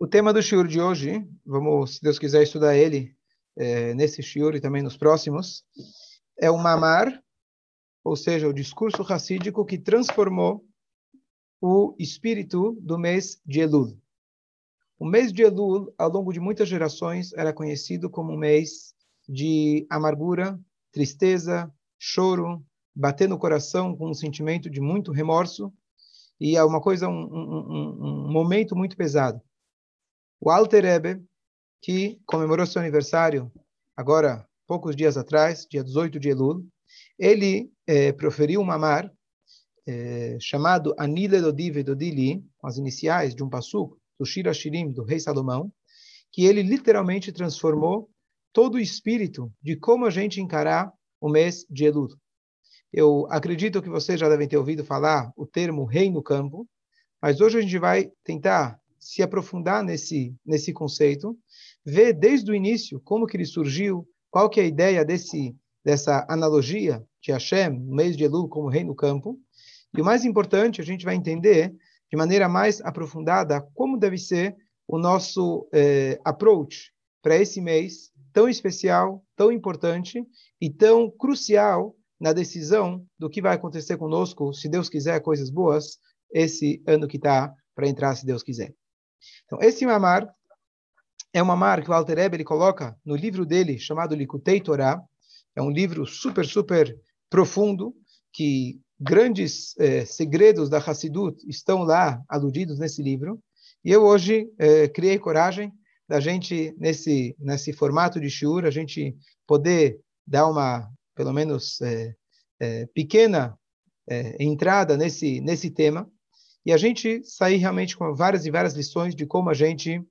O tema do shiur de hoje, vamos, se Deus quiser, estudar ele é, nesse shiur e também nos próximos, é o Mamar, ou seja, o discurso racídico que transformou o espírito do mês de Elul. O mês de Elul, ao longo de muitas gerações, era conhecido como um mês de amargura, tristeza, choro, bater no coração com um sentimento de muito remorso, e é uma coisa, um, um, um momento muito pesado. O Alter Ebe, que comemorou seu aniversário agora, poucos dias atrás, dia 18 de Elul, ele é, proferiu um mamar é, chamado Anile Dodive Dodili, com as iniciais de um passuco do Shira Shirim, do rei Salomão, que ele literalmente transformou todo o espírito de como a gente encarar o mês de Elul. Eu acredito que vocês já devem ter ouvido falar o termo rei no campo, mas hoje a gente vai tentar se aprofundar nesse nesse conceito, ver desde o início como que ele surgiu, qual que é a ideia desse dessa analogia de Hashem, mês de Elul, como rei no campo. E o mais importante, a gente vai entender de maneira mais aprofundada como deve ser o nosso eh, approach para esse mês tão especial, tão importante e tão crucial na decisão do que vai acontecer conosco, se Deus quiser coisas boas, esse ano que está para entrar, se Deus quiser. Então, esse mamar é um mamar que o Alter Eber coloca no livro dele, chamado Likutei Torah. É um livro super, super profundo, que grandes eh, segredos da Hassidut estão lá aludidos nesse livro. E eu hoje eh, criei coragem da gente, nesse, nesse formato de shiur, a gente poder dar uma, pelo menos, eh, pequena entrada nesse, nesse tema e a gente sair realmente com várias e várias lições de como a gente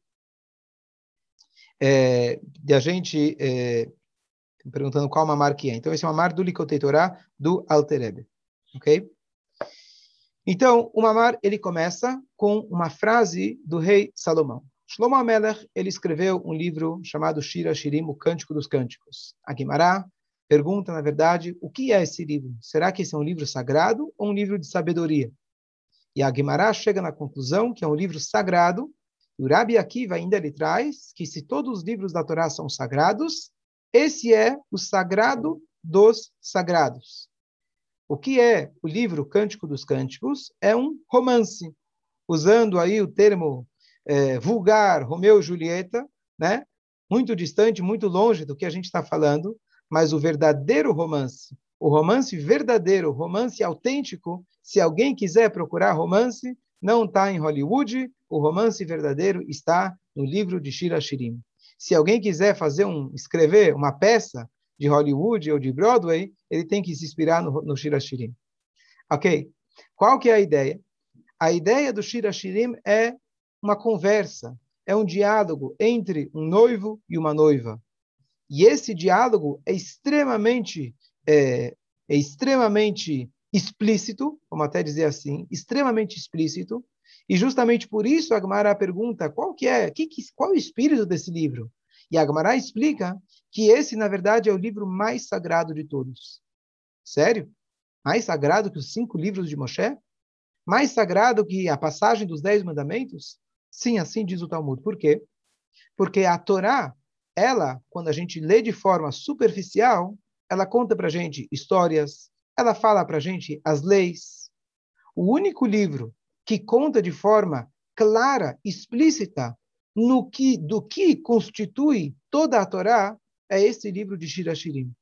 é, de a gente é, perguntando qual mamar que é. Então esse é o mamar do Likotei Torah do Alterebe, ok? Então o mamar ele começa com uma frase do rei Salomão. Shlomo Amelech ele escreveu um livro chamado Shira Shirim, o Cântico dos Cânticos. A Guimará pergunta na verdade o que é esse livro? Será que esse é um livro sagrado ou um livro de sabedoria? E a Guimarães chega na conclusão que é um livro sagrado. E o Rabi Akiva ainda lhe traz que se todos os livros da Torá são sagrados, esse é o sagrado dos sagrados. O que é o livro Cântico dos Cânticos? É um romance, usando aí o termo é, vulgar, Romeu e Julieta, né? muito distante, muito longe do que a gente está falando, mas o verdadeiro romance, o romance verdadeiro, o romance autêntico, se alguém quiser procurar romance, não está em Hollywood, o romance verdadeiro está no livro de Shira Shirim. Se alguém quiser fazer um, escrever uma peça de Hollywood ou de Broadway, ele tem que se inspirar no, no Shira Shirim. Ok? Qual que é a ideia? A ideia do Shira Shirim é uma conversa, é um diálogo entre um noivo e uma noiva. E esse diálogo é extremamente é, é extremamente explícito, vamos até dizer assim, extremamente explícito, e justamente por isso a Gemara pergunta qual que é, que, qual é o espírito desse livro? E a Gemara explica que esse, na verdade, é o livro mais sagrado de todos. Sério? Mais sagrado que os cinco livros de Moshe? Mais sagrado que a passagem dos Dez Mandamentos? Sim, assim diz o Talmud. Por quê? Porque a Torá, ela, quando a gente lê de forma superficial, ela conta para gente histórias, ela fala para gente as leis. O único livro que conta de forma clara, explícita, no que do que constitui toda a Torá é esse livro de Shirashirim.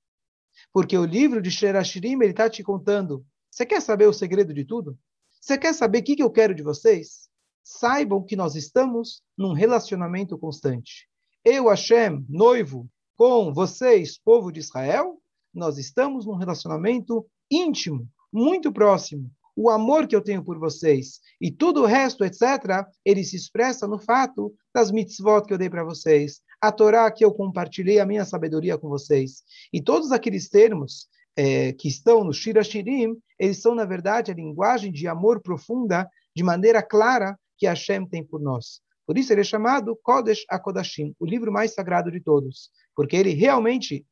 Porque o livro de Shirashirim ele está te contando. Você quer saber o segredo de tudo? Você quer saber o que, que eu quero de vocês? Saibam que nós estamos num relacionamento constante. Eu, Hashem, noivo, com vocês, povo de Israel, nós estamos num relacionamento íntimo, muito próximo. O amor que eu tenho por vocês e tudo o resto, etc., ele se expressa no fato das mitzvot que eu dei para vocês, a Torá que eu compartilhei a minha sabedoria com vocês. E todos aqueles termos é, que estão no Shira Shirim, eles são, na verdade, a linguagem de amor profunda, de maneira clara, que Hashem tem por nós. Por isso ele é chamado Kodesh HaKodashim, o livro mais sagrado de todos, porque ele realmente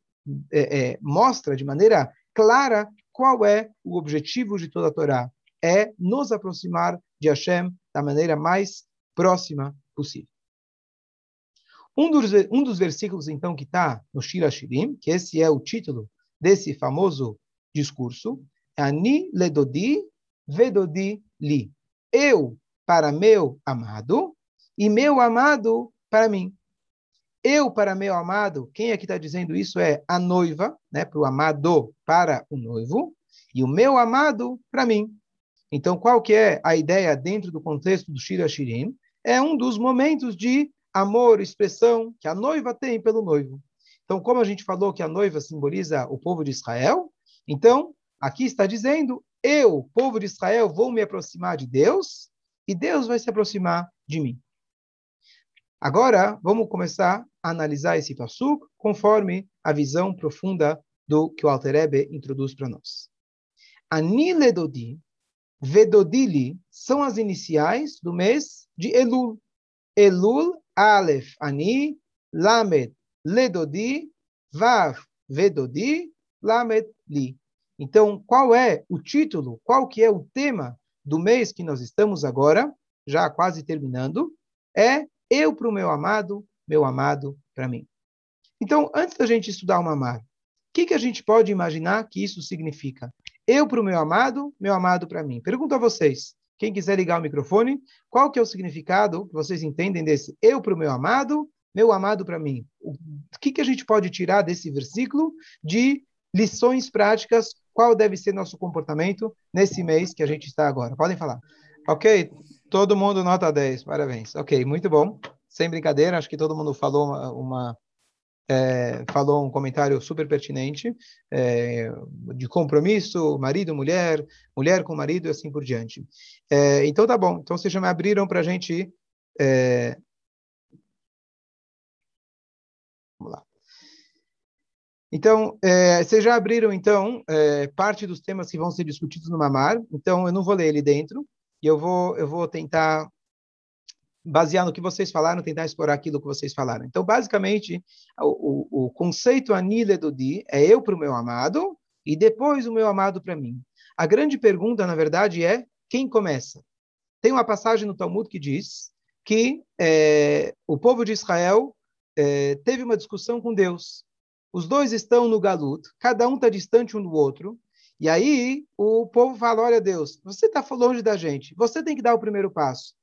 é, é, mostra de maneira clara qual é o objetivo de toda a Torá. É nos aproximar de Hashem da maneira mais próxima possível. Um dos, um dos versículos, então, que está no Shira Shirim, que esse é o título desse famoso discurso, é Ani ledodi vedodi li. Eu para meu amado e meu amado para mim. Eu para meu amado, quem aqui está dizendo isso é a noiva, né, para o amado, para o noivo, e o meu amado para mim. Então, qual que é a ideia dentro do contexto do Shira Shirim? É um dos momentos de amor, expressão que a noiva tem pelo noivo. Então, como a gente falou que a noiva simboliza o povo de Israel, então, aqui está dizendo, eu, povo de Israel, vou me aproximar de Deus e Deus vai se aproximar de mim. Agora, vamos começar analisar esse passo conforme a visão profunda do que o Alter Ebe introduz para nós. Aniledodi, Vedodili são as iniciais do mês de Elul. Elul, Aleph, Ani, Lamed, Ledodi, Vav, Vedodi, Lamed, Li. Então, qual é o título, qual que é o tema do mês que nós estamos agora, já quase terminando? É eu para o meu amado, meu amado para mim. Então, antes da gente estudar o mamar, o que, que a gente pode imaginar que isso significa? Eu para o meu amado, meu amado para mim. Pergunto a vocês, quem quiser ligar o microfone, qual que é o significado que vocês entendem desse eu para o meu amado, meu amado para mim? O que, que a gente pode tirar desse versículo de lições práticas? Qual deve ser nosso comportamento nesse mês que a gente está agora? Podem falar. Ok? Todo mundo nota 10, parabéns. Ok, muito bom. Sem brincadeira, acho que todo mundo falou uma, uma é, falou um comentário super pertinente é, de compromisso, marido, mulher, mulher com marido e assim por diante. É, então tá bom. Então vocês já me abriram para a gente. É, vamos lá. Então, é, vocês já abriram, então, é, parte dos temas que vão ser discutidos no Mamar. Então, eu não vou ler ele dentro e eu vou, eu vou tentar, basear no que vocês falaram, tentar explorar aquilo que vocês falaram. Então, basicamente, o, o, o conceito anile do di é eu para o meu amado e depois o meu amado para mim. A grande pergunta, na verdade, é quem começa? Tem uma passagem no Talmud que diz que é, o povo de Israel é, teve uma discussão com Deus. Os dois estão no galut, cada um está distante um do outro, e aí o povo fala: Olha, Deus, você está longe da gente, você tem que dar o primeiro passo.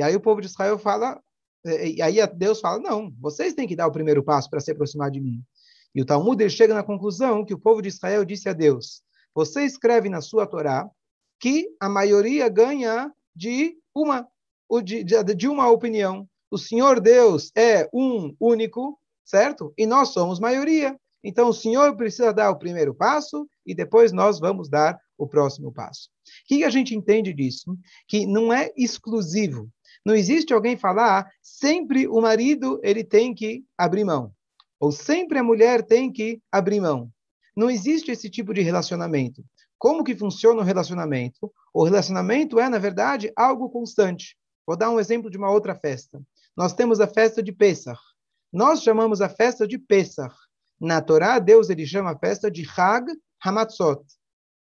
E aí o povo de Israel fala, e aí Deus fala: Não, vocês têm que dar o primeiro passo para se aproximar de mim. E o Talmud chega na conclusão que o povo de Israel disse a Deus: Você escreve na sua Torá que a maioria ganha de uma de uma opinião. O Senhor Deus é um único, certo? E nós somos maioria. Então, o Senhor precisa dar o primeiro passo e depois nós vamos dar o próximo passo. O que a gente entende disso? Que não é exclusivo. Não existe alguém falar, ah, sempre o marido ele tem que abrir mão. Ou sempre a mulher tem que abrir mão. Não existe esse tipo de relacionamento. Como que funciona o relacionamento? O relacionamento é, na verdade, algo constante. Vou dar um exemplo de uma outra festa. Nós temos a festa de Pesach. Nós chamamos a festa de Pesach. Na Torá, Deus ele chama a festa de Hag Hamatzot.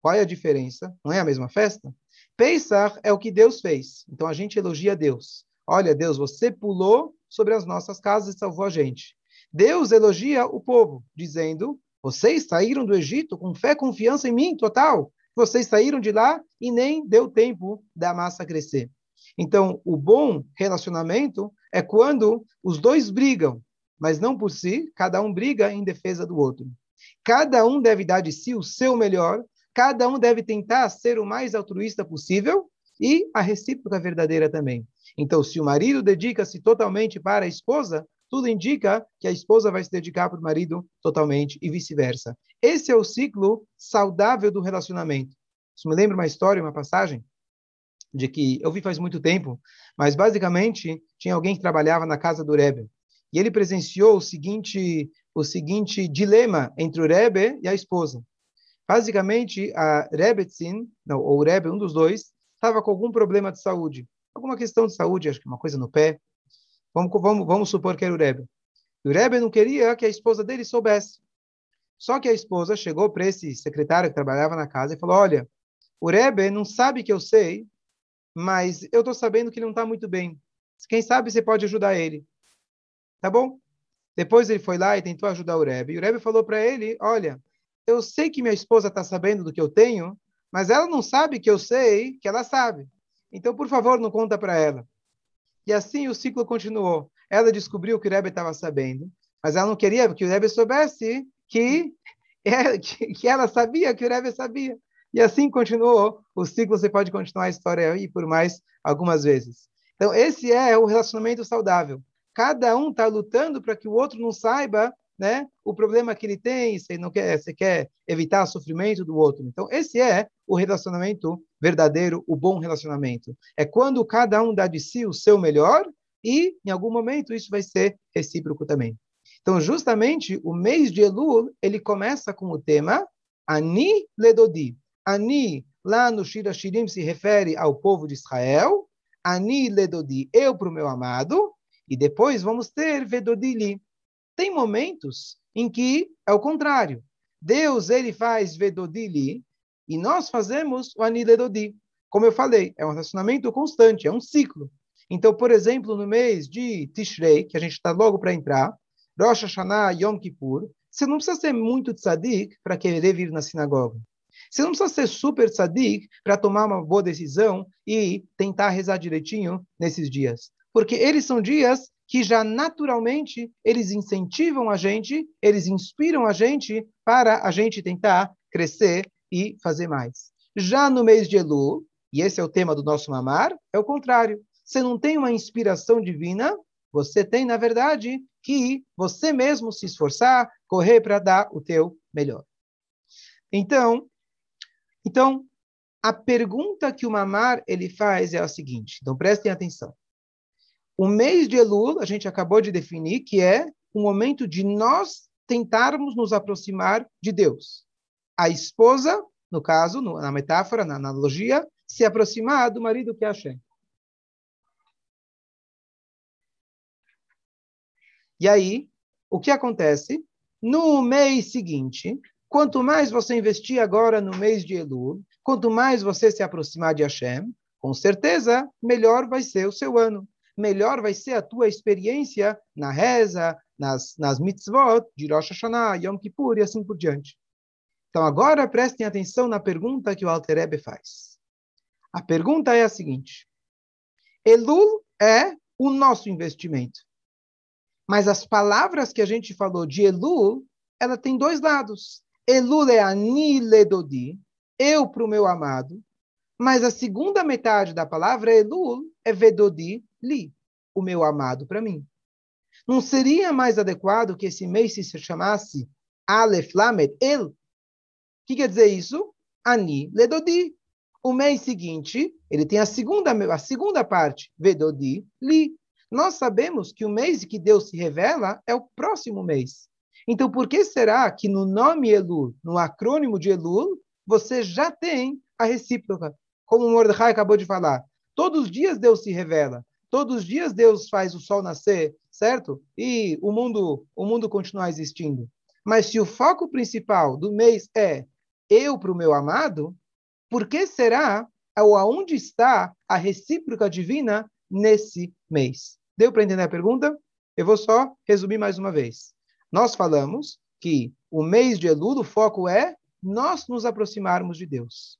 Qual é a diferença? Não é a mesma festa? Pesach é o que Deus fez. Então a gente elogia Deus. Olha, Deus, você pulou sobre as nossas casas e salvou a gente. Deus elogia o povo, dizendo: Vocês saíram do Egito com fé confiança em mim, total. Vocês saíram de lá e nem deu tempo da massa crescer. Então, o bom relacionamento é quando os dois brigam, mas não por si, cada um briga em defesa do outro. Cada um deve dar de si o seu melhor, cada um deve tentar ser o mais altruísta possível e a recíproca verdadeira também. Então, se o marido dedica-se totalmente para a esposa, tudo indica que a esposa vai se dedicar para o marido totalmente e vice-versa. Esse é o ciclo saudável do relacionamento. Isso me lembra uma história, uma passagem, de que eu vi faz muito tempo, mas basicamente tinha alguém que trabalhava na casa do Rebbe. E ele presenciou o seguinte, o seguinte dilema entre o Rebbe e a esposa. Basicamente, a Rebetzin, não, ou o Rebbe, um dos dois, estava com algum problema de saúde. Alguma questão de saúde, acho que uma coisa no pé. Vamos, vamos, vamos supor que era o Rebbe. E o Rebbe não queria que a esposa dele soubesse. Só que a esposa chegou para esse secretário que trabalhava na casa e falou: Olha, o Rebbe não sabe que eu sei, mas eu estou sabendo que ele não está muito bem. Quem sabe você pode ajudar ele. Tá bom? Depois ele foi lá e tentou ajudar o Rebbe. E o Rebbe falou para ele, olha, eu sei que minha esposa está sabendo do que eu tenho, mas ela não sabe que eu sei que ela sabe. Então, por favor, não conta para ela. E assim o ciclo continuou. Ela descobriu que o Rebbe estava sabendo, mas ela não queria que o Rebbe soubesse que, é, que ela sabia que o Rebbe sabia. E assim continuou o ciclo. Você pode continuar a história aí por mais algumas vezes. Então, esse é o relacionamento saudável. Cada um está lutando para que o outro não saiba né, o problema que ele tem, você não quer, quer evitar o sofrimento do outro. Então, esse é o relacionamento verdadeiro, o bom relacionamento. É quando cada um dá de si o seu melhor e, em algum momento, isso vai ser recíproco também. Então, justamente, o mês de Elul, ele começa com o tema Ani Ledodi. Ani, lá no Shira Shirim, se refere ao povo de Israel. Ani Ledodi, eu para o meu amado. E depois vamos ter Vedodili. Tem momentos em que é o contrário. Deus, ele faz Vedodili e nós fazemos o Ani Ledodi. Como eu falei, é um relacionamento constante, é um ciclo. Então, por exemplo, no mês de Tishrei, que a gente está logo para entrar, Rosh Hashanah, Yom Kippur, você não precisa ser muito tzadik para querer vir na sinagoga. Você não precisa ser super tzadik para tomar uma boa decisão e tentar rezar direitinho nesses dias. Porque eles são dias que já naturalmente eles incentivam a gente, eles inspiram a gente para a gente tentar crescer e fazer mais. Já no mês de Elul, e esse é o tema do nosso mamar, é o contrário. Você não tem uma inspiração divina, você tem, na verdade, que você mesmo se esforçar, correr para dar o teu melhor. Então, então, a pergunta que o Mamar ele faz é a seguinte. Então, prestem atenção. O mês de Elul, a gente acabou de definir que é o momento de nós tentarmos nos aproximar de Deus. A esposa, no caso, na metáfora, na analogia, se aproximar do marido que é Hashem. E aí, o que acontece? No mês seguinte, quanto mais você investir agora no mês de Elul, quanto mais você se aproximar de Hashem, com certeza, melhor vai ser o seu ano. Melhor vai ser a tua experiência na reza, nas, nas mitzvot de Rosh Hashanah, Yom Kippur e assim por diante. Então, agora prestem atenção na pergunta que o Alter Rebbe faz. A pergunta é a seguinte: Elul é o nosso investimento. Mas as palavras que a gente falou de Elul, ela tem dois lados. Elul é ani ledodi, eu para o meu amado. Mas a segunda metade da palavra Elul é vedodi li, o meu amado para mim. Não seria mais adequado que esse mês se chamasse Aleph Lamed El? O que quer dizer isso? Ani ledodi. O mês seguinte, ele tem a segunda, a segunda parte, vedodi li. Nós sabemos que o mês que Deus se revela é o próximo mês. Então, por que será que no nome Elul, no acrônimo de Elul, você já tem a recíproca? Como o Mordecai acabou de falar. Todos os dias Deus se revela. Todos os dias Deus faz o sol nascer, certo? E o mundo, o mundo continuar existindo. Mas se o foco principal do mês é eu para o meu amado, por que será ou aonde está a recíproca divina nesse mês? Deu para entender a pergunta? Eu vou só resumir mais uma vez. Nós falamos que o mês de Elul, o foco é nós nos aproximarmos de Deus.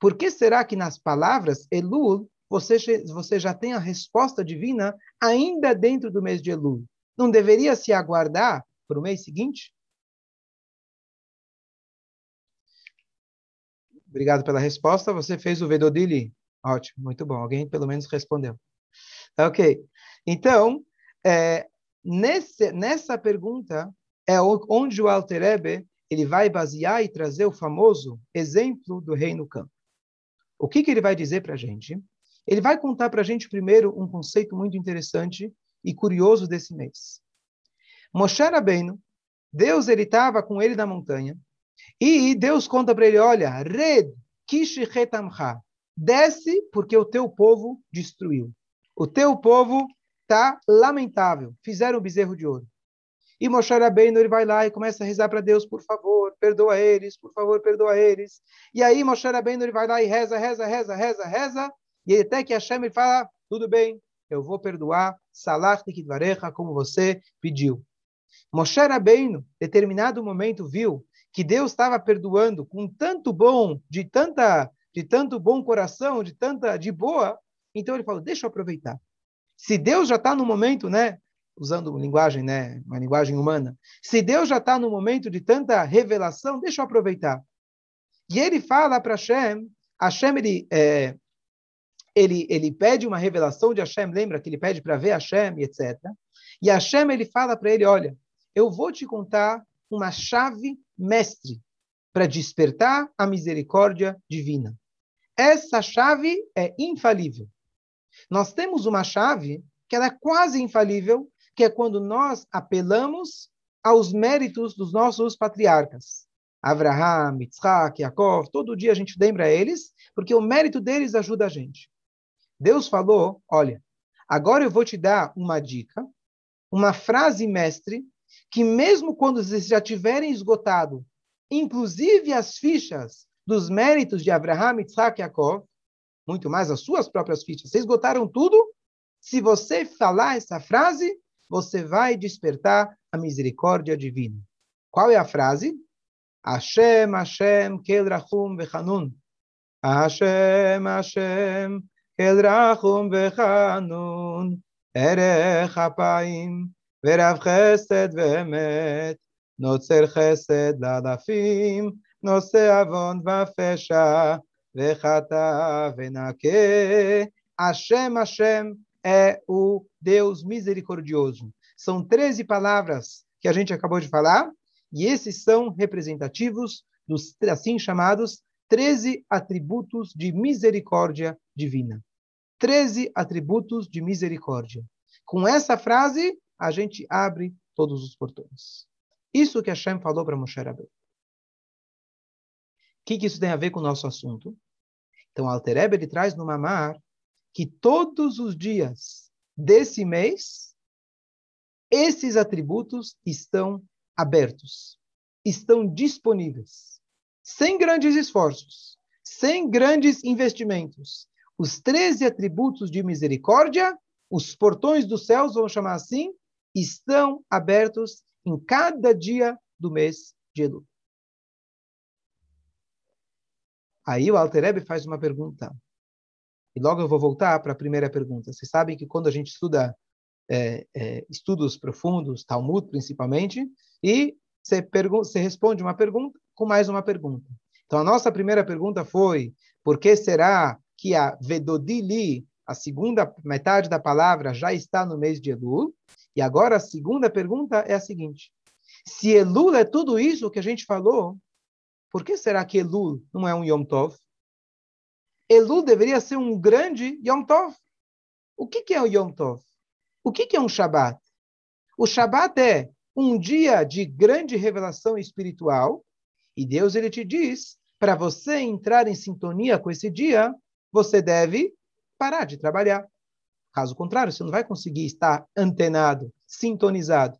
Por que será que nas palavras Elul você, você já tem a resposta divina ainda dentro do mês de Elul? Não deveria se aguardar para o mês seguinte? Obrigado pela resposta. Você fez o Vedodili. Ótimo, muito bom. Alguém pelo menos respondeu. Ok. Então, é, nesse, nessa pergunta é onde o Alter Ebe, ele vai basear e trazer o famoso exemplo do rei no campo. O que, que ele vai dizer para a gente? Ele vai contar para a gente primeiro um conceito muito interessante e curioso desse mês. Moshe Rabbeinu, Deus ele estava com ele na montanha e Deus conta para ele, olha, red kishi desce porque o teu povo destruiu. O teu povo tá lamentável. Fizeram o bezerro de ouro. E Moshe Rabbeinu, ele vai lá e começa a rezar para Deus, por favor, perdoa eles, por favor, perdoa eles. E aí Moshe Rabbeinu, ele vai lá e reza, reza, reza, reza, reza, e até que Hashem ele fala, tudo bem, eu vou perdoar, Salah Tikidvarecha, como você pediu. Moshe Rabbeinu, determinado momento, viu que Deus estava perdoando com tanto bom, de tanta, de tanto bom coração, de tanta, de boa, então ele falou, deixa eu aproveitar. Se Deus já está no momento, né, usando uma linguagem, né, uma linguagem humana, se Deus já está no momento de tanta revelação, deixa eu aproveitar. E ele fala para Hashem, Hashem ele, é, ele, ele pede uma revelação de Hashem, lembra que ele pede para ver Hashem, etc. E Hashem ele fala para ele, olha, eu vou te contar uma chave mestre para despertar a misericórdia divina. Essa chave é infalível. Nós temos uma chave que ela é quase infalível, que é quando nós apelamos aos méritos dos nossos patriarcas. Abraham, Yitzhak, Yaakov, todo dia a gente lembra eles, porque o mérito deles ajuda a gente. Deus falou, olha, agora eu vou te dar uma dica, uma frase mestre que mesmo quando vocês já tiverem esgotado, inclusive as fichas dos méritos de Abraham, Isaac e Jacob, muito mais as suas próprias fichas, vocês esgotaram tudo, se você falar essa frase, você vai despertar a misericórdia divina. Qual é a frase? Hashem, Hashem, Kel Rachum Vechanun. Hashem, Hashem, Kel Rachum Vechanun. Erech Apayim, ורב חסד ואמת, נוצר חסד לעדפים, נושא עוון ופשע, וחטא ונקה. Hashem, Hashem é o Deus misericordioso. São 13 palavras que a gente acabou de falar, e esses são representativos dos assim chamados 13 atributos de misericórdia divina. 13 atributos de misericórdia. Com essa frase, a gente abre todos os portões. Isso que Hashem falou para Moshe Rabbeinu. O que, que, isso tem a ver com o nosso assunto? Então, Alter Ebe, ele traz no Mamar que todos os dias desse mês, esses atributos estão abertos, estão disponíveis, sem grandes esforços, sem grandes investimentos. Os 13 atributos de misericórdia, os portões dos céus, vamos chamar assim, estão abertos em cada dia do mês de Elul. Aí o Alter faz uma pergunta. E logo eu vou voltar para a primeira pergunta. Vocês sabem que quando a gente estuda é, é, estudos profundos, Talmud principalmente, e você, você responde uma pergunta com mais uma pergunta. Então a nossa primeira pergunta foi: por que será que a Vedodili, a segunda metade da palavra, já está no mês de Elul? E agora a segunda pergunta é a seguinte: se Elul é tudo isso que a gente falou, por que será que Elul não é um Yom Tov? Elul deveria ser um grande Yom Tov. O que, que é o Yom Tov? O que, que é um Shabat? O Shabat é um dia de grande revelação espiritual, e Deus ele te diz, para você entrar em sintonia com esse dia, você deve parar de trabalhar. Caso contrário, você não vai conseguir estar antenado, sintonizado.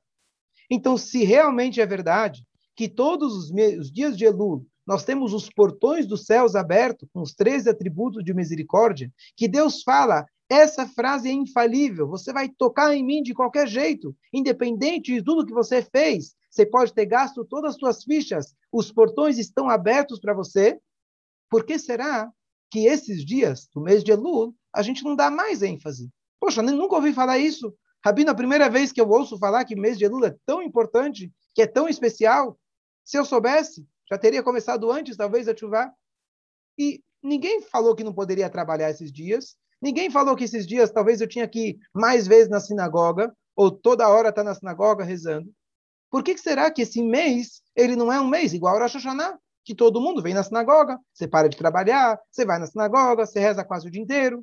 Então, se realmente é verdade que todos os, os dias de Elul nós temos os portões dos céus abertos, com os três atributos de misericórdia, que Deus fala, essa frase é infalível, você vai tocar em mim de qualquer jeito, independente de tudo que você fez, você pode ter gasto todas as suas fichas, os portões estão abertos para você. Por que será que esses dias do mês de Elul a gente não dá mais ênfase? Poxa, nunca ouvi falar isso. Rabino, a primeira vez que eu ouço falar que mês de Elul é tão importante, que é tão especial, se eu soubesse, já teria começado antes, talvez, a chuva. E ninguém falou que não poderia trabalhar esses dias. Ninguém falou que esses dias talvez eu tinha que ir mais vezes na sinagoga, ou toda hora estar tá na sinagoga rezando. Por que, que será que esse mês, ele não é um mês igual ao Rosh Hashanah? Que todo mundo vem na sinagoga, você para de trabalhar, você vai na sinagoga, você reza quase o dia inteiro.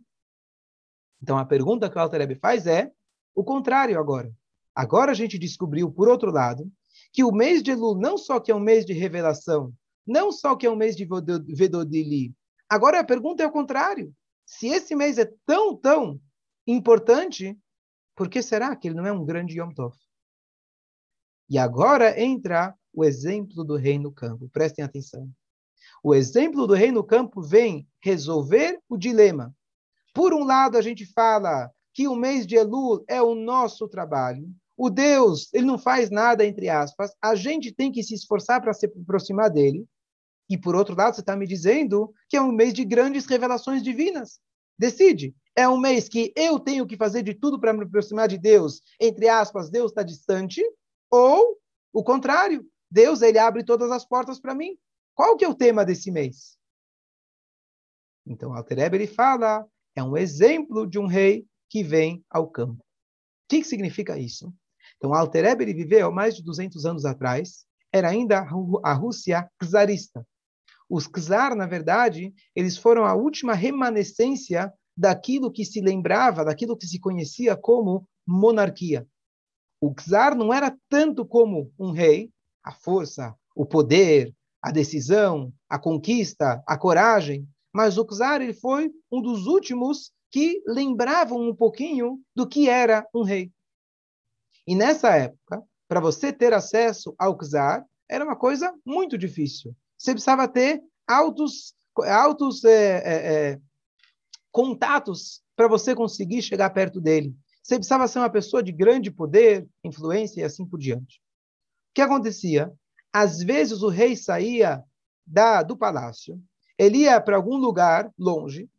Então, a pergunta que o Alter faz é o contrário agora. Agora a gente descobriu, por outro lado, que o mês de Elul não só que é um mês de revelação, não só que é um mês de Vedodili. Agora a pergunta é o contrário. Se esse mês é tão, tão importante, por que será que ele não é um grande Yom Tov? E agora entra o exemplo do rei no campo. Prestem atenção. O exemplo do rei no campo vem resolver o dilema por um lado, a gente fala que o mês de Elul é o nosso trabalho. O Deus, ele não faz nada, entre aspas. A gente tem que se esforçar para se aproximar dele. E, por outro lado, você está me dizendo que é um mês de grandes revelações divinas. Decide. É um mês que eu tenho que fazer de tudo para me aproximar de Deus. Entre aspas, Deus está distante. Ou o contrário. Deus, ele abre todas as portas para mim. Qual que é o tema desse mês? Então, Alter ele fala, é um exemplo de um rei que vem ao campo. O que, que significa isso? Então, Alter ele viveu mais de 200 anos atrás, era ainda a Rússia czarista. Os czar, na verdade, eles foram a última remanescência daquilo que se lembrava, daquilo que se conhecia como monarquia. O czar não era tanto como um rei, a força, o poder, a decisão, a conquista, a coragem, mas o czar ele foi um dos últimos que lembravam um pouquinho do que era um rei. E nessa época, para você ter acesso ao czar, era uma coisa muito difícil. Você precisava ter altos, altos é, é, é, contatos para você conseguir chegar perto dele. Você precisava ser uma pessoa de grande poder, influência e assim por diante. Que acontecia? Às vezes o rei saía da, do palácio, ele ia para algum lugar longe.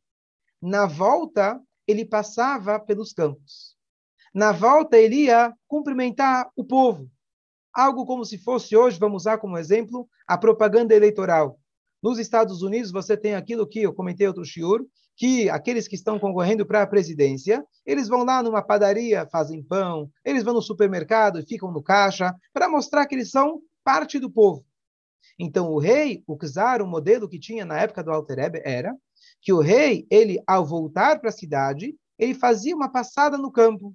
Na volta, ele passava pelos campos. Na volta, ele ia cumprimentar o povo. Algo como se fosse hoje, vamos usar como exemplo, a propaganda eleitoral. Nos Estados Unidos, você tem aquilo que eu comentei outro shiur, que aqueles que estão concorrendo para a presidência, eles vão lá numa padaria, fazem pão, eles vão no supermercado e ficam no caixa, para mostrar que eles são parte do povo. Então, o rei, o czar, o modelo que tinha na época do Alter era que o rei, ele, ao voltar para a cidade, ele fazia uma passada no campo.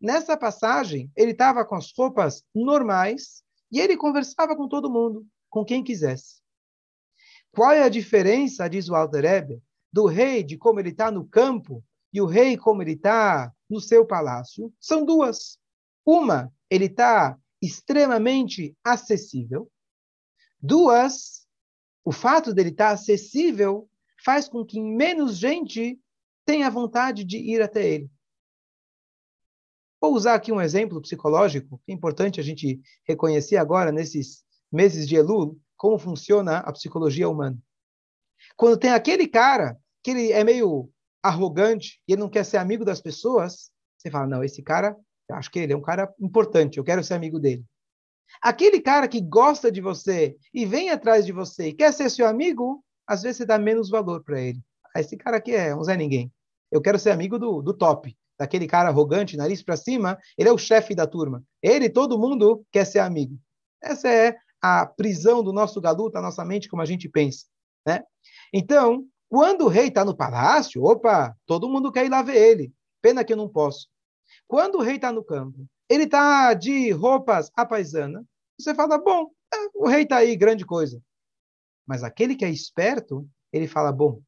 Nessa passagem, ele estava com as roupas normais e ele conversava com todo mundo, com quem quisesse. Qual é a diferença, diz o Alter do rei, de como ele está no campo, e o rei, como ele está no seu palácio? São duas. Uma, ele está extremamente acessível, Duas, o fato dele estar acessível faz com que menos gente tenha vontade de ir até ele. Vou usar aqui um exemplo psicológico, que é importante a gente reconhecer agora, nesses meses de Elul, como funciona a psicologia humana. Quando tem aquele cara que ele é meio arrogante e ele não quer ser amigo das pessoas, você fala, não, esse cara, acho que ele é um cara importante, eu quero ser amigo dele. Aquele cara que gosta de você e vem atrás de você e quer ser seu amigo, às vezes você dá menos valor para ele. Ah, esse cara aqui é um Zé Ninguém. Eu quero ser amigo do, do top, daquele cara arrogante, nariz para cima. Ele é o chefe da turma. Ele, todo mundo quer ser amigo. Essa é a prisão do nosso galuto, a nossa mente, como a gente pensa. Né? Então, quando o rei está no palácio, opa, todo mundo quer ir lá ver ele. Pena que eu não posso. Quando o rei está no campo, ele está de roupas à paisana, você fala, bom, é, o rei está aí, grande coisa. Mas aquele que é esperto, ele fala, bom,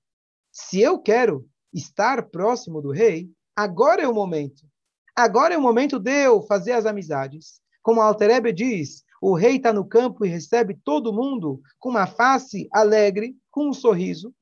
se eu quero estar próximo do rei, agora é o momento. Agora é o momento de eu fazer as amizades. Como a Alterebe diz, o rei está no campo e recebe todo mundo com uma face alegre, com um sorriso.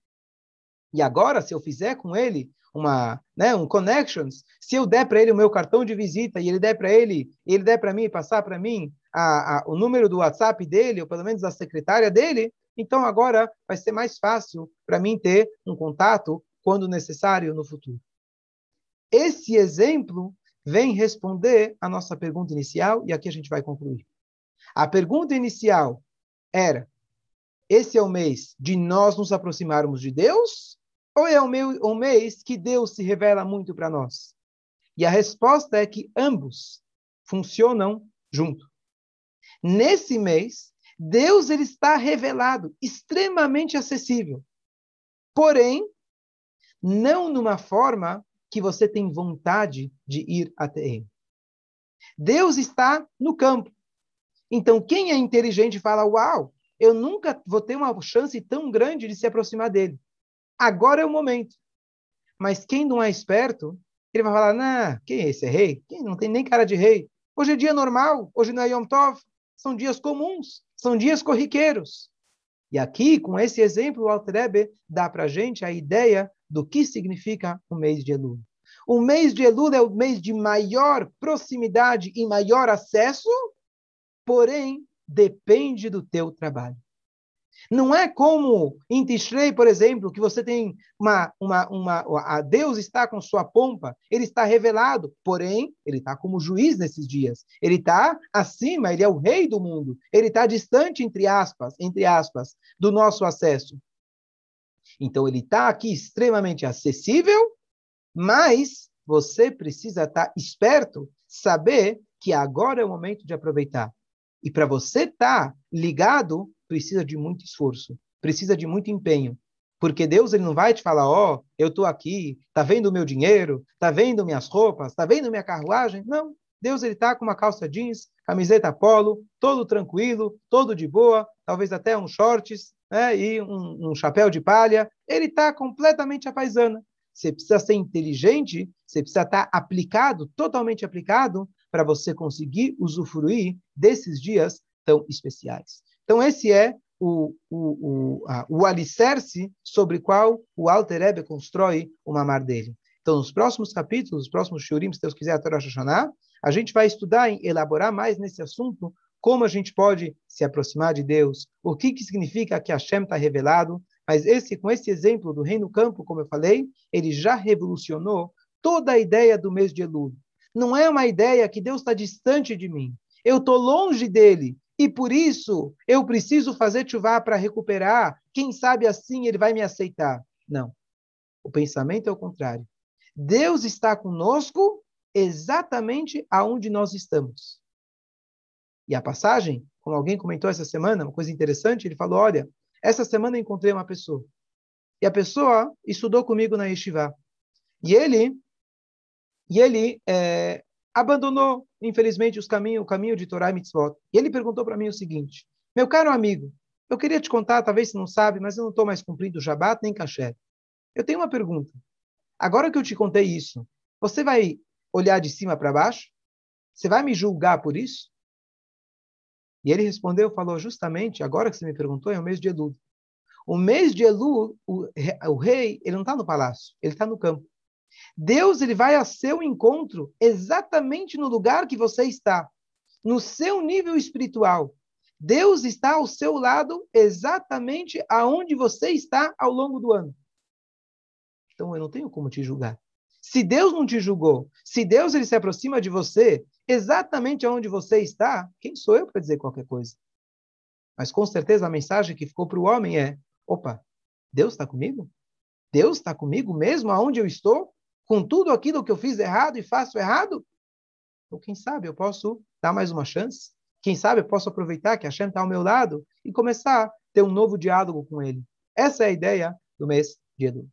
E agora, se eu fizer com ele uma, né, um connections, se eu der para ele o meu cartão de visita e ele der para ele, ele der para mim, passar para mim a, a, o número do WhatsApp dele, ou pelo menos da secretária dele, então agora vai ser mais fácil para mim ter um contato quando necessário no futuro. Esse exemplo vem responder a nossa pergunta inicial e aqui a gente vai concluir. A pergunta inicial era: esse é o mês de nós nos aproximarmos de Deus ou é um mês que Deus se revela muito para nós? E a resposta é que ambos funcionam junto. Nesse mês, Deus ele está revelado, extremamente acessível. Porém, não numa forma que você tem vontade de ir até ele. Deus está no campo. Então, quem é inteligente fala: Uau, eu nunca vou ter uma chance tão grande de se aproximar dele. Agora é o momento. Mas quem não é esperto, ele vai falar: Não, quem é esse? É rei? Quem não tem nem cara de rei? Hoje é dia normal, hoje não é Yom Tov, são dias comuns, são dias corriqueiros. E aqui, com esse exemplo, o Altrebe dá para a gente a ideia do que significa o mês de Elul. O mês de Elul é o mês de maior proximidade e maior acesso, porém, depende do teu trabalho. Não é como em Tishrei, por exemplo, que você tem uma, uma, uma. A Deus está com sua pompa, ele está revelado, porém, ele está como juiz nesses dias. Ele está acima, ele é o rei do mundo. Ele está distante, entre aspas, entre aspas, do nosso acesso. Então, ele está aqui extremamente acessível, mas você precisa estar esperto, saber que agora é o momento de aproveitar. E para você estar ligado, precisa de muito esforço, precisa de muito empenho. Porque Deus ele não vai te falar, ó, oh, eu estou aqui, tá vendo o meu dinheiro, tá vendo minhas roupas, tá vendo minha carruagem? Não. Deus ele tá com uma calça jeans, camiseta polo, todo tranquilo, todo de boa, talvez até um shorts, né, e um, um chapéu de palha. Ele está completamente a paisana. Você precisa ser inteligente, você precisa estar tá aplicado, totalmente aplicado, para você conseguir usufruir desses dias tão especiais. Então, esse é o, o, o, a, o alicerce sobre qual o Alter Rebbe constrói o mamar dele. Então, nos próximos capítulos, nos próximos shurim, se Deus quiser, a Torá Shoshaná, a gente vai estudar e elaborar mais nesse assunto, como a gente pode se aproximar de Deus, o que, que significa que Hashem está revelado, mas esse, com esse exemplo do reino campo, como eu falei, ele já revolucionou toda a ideia do mês de Elul. Não é uma ideia que Deus está distante de mim. Eu estou longe dele e por isso eu preciso fazer chuva para recuperar. Quem sabe assim ele vai me aceitar? Não. O pensamento é o contrário. Deus está conosco exatamente aonde nós estamos. E a passagem, como alguém comentou essa semana, uma coisa interessante, ele falou: olha, essa semana eu encontrei uma pessoa. E a pessoa estudou comigo na Yeshiva. E ele, e ele é, abandonou, infelizmente, os caminhos, o caminho de Torah e Mitzvot. E ele perguntou para mim o seguinte: Meu caro amigo, eu queria te contar, talvez você não sabe, mas eu não estou mais cumprindo o Shabat nem Kasher. Eu tenho uma pergunta. Agora que eu te contei isso, você vai olhar de cima para baixo? Você vai me julgar por isso? E ele respondeu, falou justamente, agora que você me perguntou, é o mês de Elul. O mês de Elul, o, o rei, ele não está no palácio, ele está no campo. Deus ele vai a seu encontro exatamente no lugar que você está, no seu nível espiritual. Deus está ao seu lado exatamente aonde você está ao longo do ano. Então eu não tenho como te julgar. Se Deus não te julgou, se Deus ele se aproxima de você exatamente aonde você está, quem sou eu para dizer qualquer coisa? Mas com certeza a mensagem que ficou para o homem é: opa, Deus está comigo? Deus está comigo mesmo aonde eu estou? Com tudo aquilo que eu fiz errado e faço errado? Ou quem sabe eu posso dar mais uma chance? Quem sabe eu posso aproveitar que a Hashem está ao meu lado e começar a ter um novo diálogo com ele. Essa é a ideia do mês de Edu.